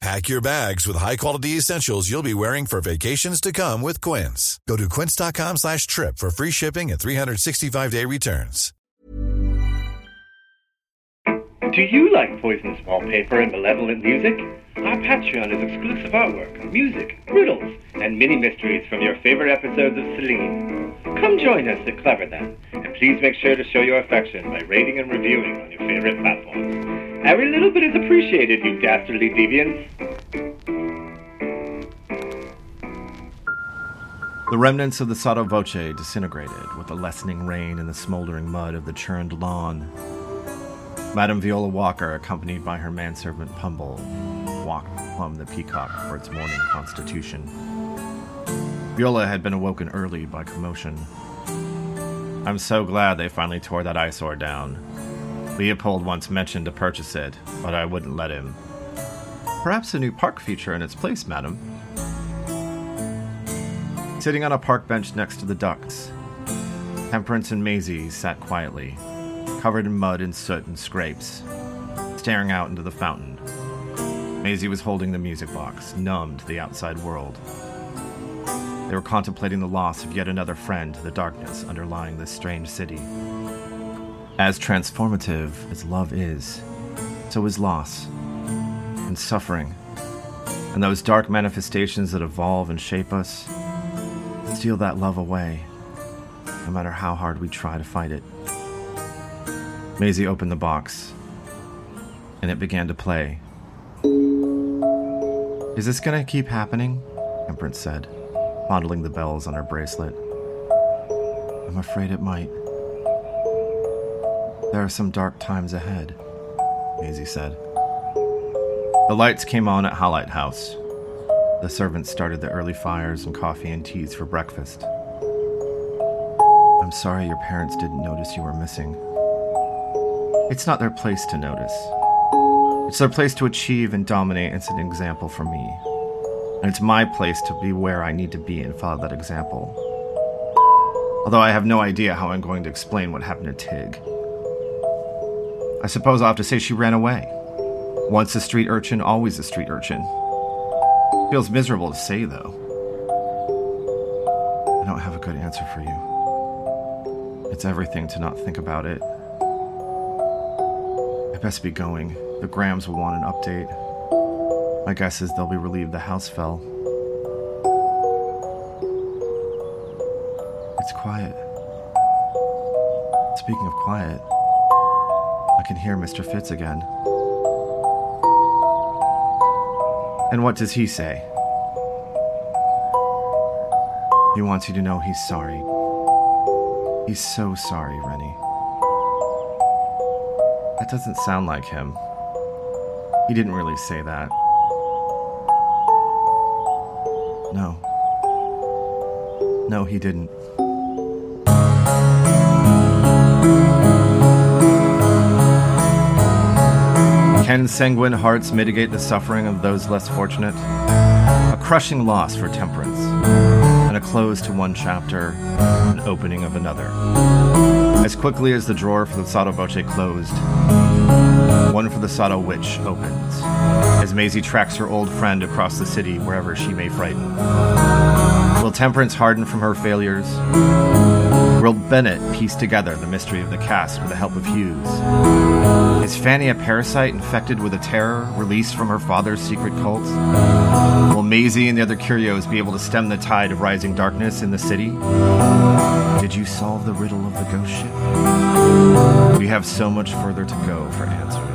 Pack your bags with high-quality essentials you'll be wearing for vacations to come with Quince. Go to quince.com slash trip for free shipping and 365-day returns. Do you like poisonous wallpaper and malevolent music? Our Patreon is exclusive artwork, music, riddles, and mini mysteries from your favorite episodes of Celine. Come join us at Clever and please make sure to show your affection by rating and reviewing on your favorite platforms. Every little bit is appreciated, you dastardly deviants. The remnants of the Sotto Voce disintegrated with the lessening rain and the smoldering mud of the churned lawn. Madame Viola Walker, accompanied by her manservant Pumble, walked plumb the peacock for its morning constitution. Viola had been awoken early by commotion. I'm so glad they finally tore that eyesore down. Leopold once mentioned to purchase it, but I wouldn't let him. Perhaps a new park feature in its place, madam. Sitting on a park bench next to the ducks, Temperance and Maisie sat quietly, covered in mud and soot and scrapes, staring out into the fountain. Maisie was holding the music box, numb to the outside world. They were contemplating the loss of yet another friend to the darkness underlying this strange city. As transformative as love is, so is loss and suffering. And those dark manifestations that evolve and shape us steal that love away, no matter how hard we try to fight it. Maisie opened the box, and it began to play. Is this gonna keep happening? Temperance said, fondling the bells on her bracelet. I'm afraid it might. There are some dark times ahead, Maisie said. The lights came on at Hallite House. The servants started the early fires and coffee and teas for breakfast. I'm sorry your parents didn't notice you were missing. It's not their place to notice. It's their place to achieve and dominate and set an example for me. And it's my place to be where I need to be and follow that example. Although I have no idea how I'm going to explain what happened to Tig. I suppose I'll have to say she ran away. Once a street urchin, always a street urchin. Feels miserable to say, though. I don't have a good answer for you. It's everything to not think about it. I best be going. The Grahams will want an update. My guess is they'll be relieved the house fell. It's quiet. Speaking of quiet, can hear Mr. Fitz again. And what does he say? He wants you to know he's sorry. He's so sorry, Rennie. That doesn't sound like him. He didn't really say that. No. No, he didn't. Can sanguine hearts mitigate the suffering of those less fortunate? A crushing loss for temperance, and a close to one chapter, an opening of another. As quickly as the drawer for the Sotto Voce closed, one for the Sotto Witch opens, as Maisie tracks her old friend across the city wherever she may frighten. Will Temperance harden from her failures? Will Bennett piece together the mystery of the cast with the help of Hughes? Is Fanny a parasite infected with a terror released from her father's secret cult? Will Maisie and the other curios be able to stem the tide of rising darkness in the city? Did you solve the riddle of the ghost ship? We have so much further to go for answers.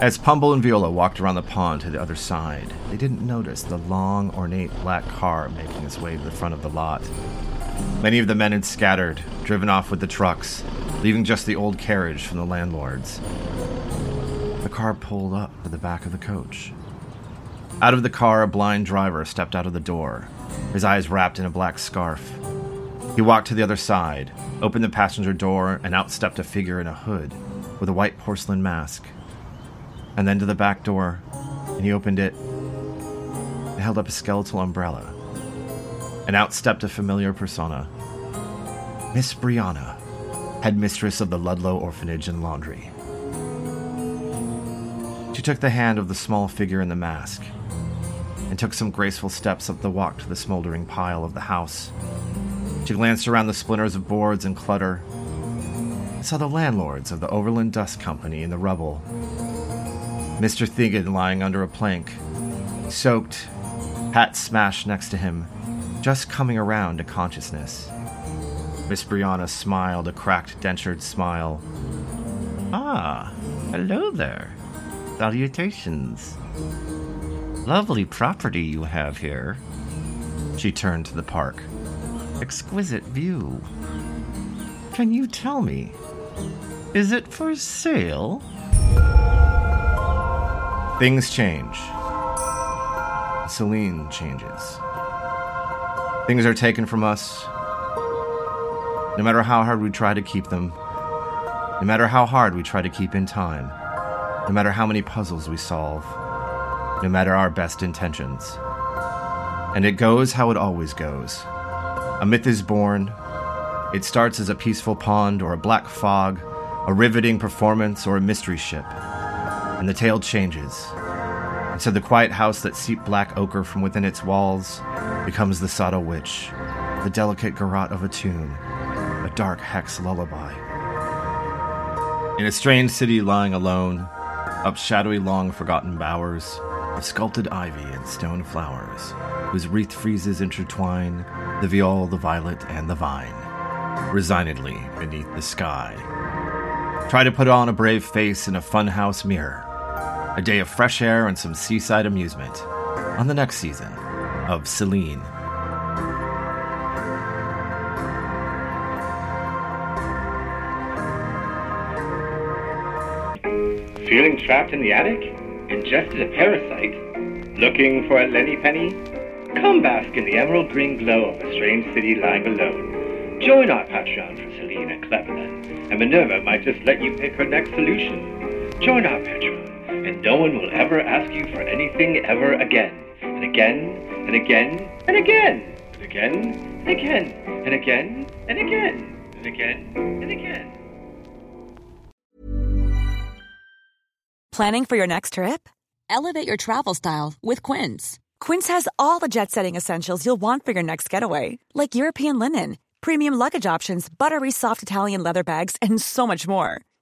As Pumble and Viola walked around the pond to the other side, they didn't notice the long, ornate black car making its way to the front of the lot. Many of the men had scattered, driven off with the trucks, leaving just the old carriage from the landlords. The car pulled up to the back of the coach. Out of the car, a blind driver stepped out of the door, his eyes wrapped in a black scarf. He walked to the other side, opened the passenger door, and out stepped a figure in a hood with a white porcelain mask and then to the back door, and he opened it and held up a skeletal umbrella. And out stepped a familiar persona Miss Brianna, headmistress of the Ludlow Orphanage and Laundry. She took the hand of the small figure in the mask and took some graceful steps up the walk to the smoldering pile of the house. She glanced around the splinters of boards and clutter. and saw the landlords of the Overland Dust Company in the rubble Mr. Thiggin lying under a plank, soaked, hat smashed next to him, just coming around to consciousness. Miss Brianna smiled a cracked, dentured smile. Ah, hello there. Salutations. Lovely property you have here. She turned to the park. Exquisite view. Can you tell me, is it for sale? Things change. Celine changes. Things are taken from us. No matter how hard we try to keep them, no matter how hard we try to keep in time, no matter how many puzzles we solve, no matter our best intentions. And it goes how it always goes. A myth is born. It starts as a peaceful pond or a black fog, a riveting performance or a mystery ship. And the tale changes. And so the quiet house that seeped black ochre from within its walls becomes the Sotto Witch, the delicate garrote of a tune, a dark hex lullaby. In a strange city lying alone, up shadowy long forgotten bowers of sculpted ivy and stone flowers, whose wreathed friezes intertwine the viol, the violet, and the vine, resignedly beneath the sky. Try to put on a brave face in a funhouse mirror. A day of fresh air and some seaside amusement on the next season of Celine. Feeling trapped in the attic? Ingested a parasite? Looking for a Lenny Penny? Come bask in the emerald green glow of a strange city lying alone. Join our Patreon for Celine and Cleverland, and Minerva might just let you pick her next solution. Join our Patreon, and no one will ever ask you for anything ever again, and again, and again, and again, and again, and again, and again, and again, and again, and again. Planning for your next trip? Elevate your travel style with Quince. Quince has all the jet setting essentials you'll want for your next getaway, like European linen, premium luggage options, buttery soft Italian leather bags, and so much more.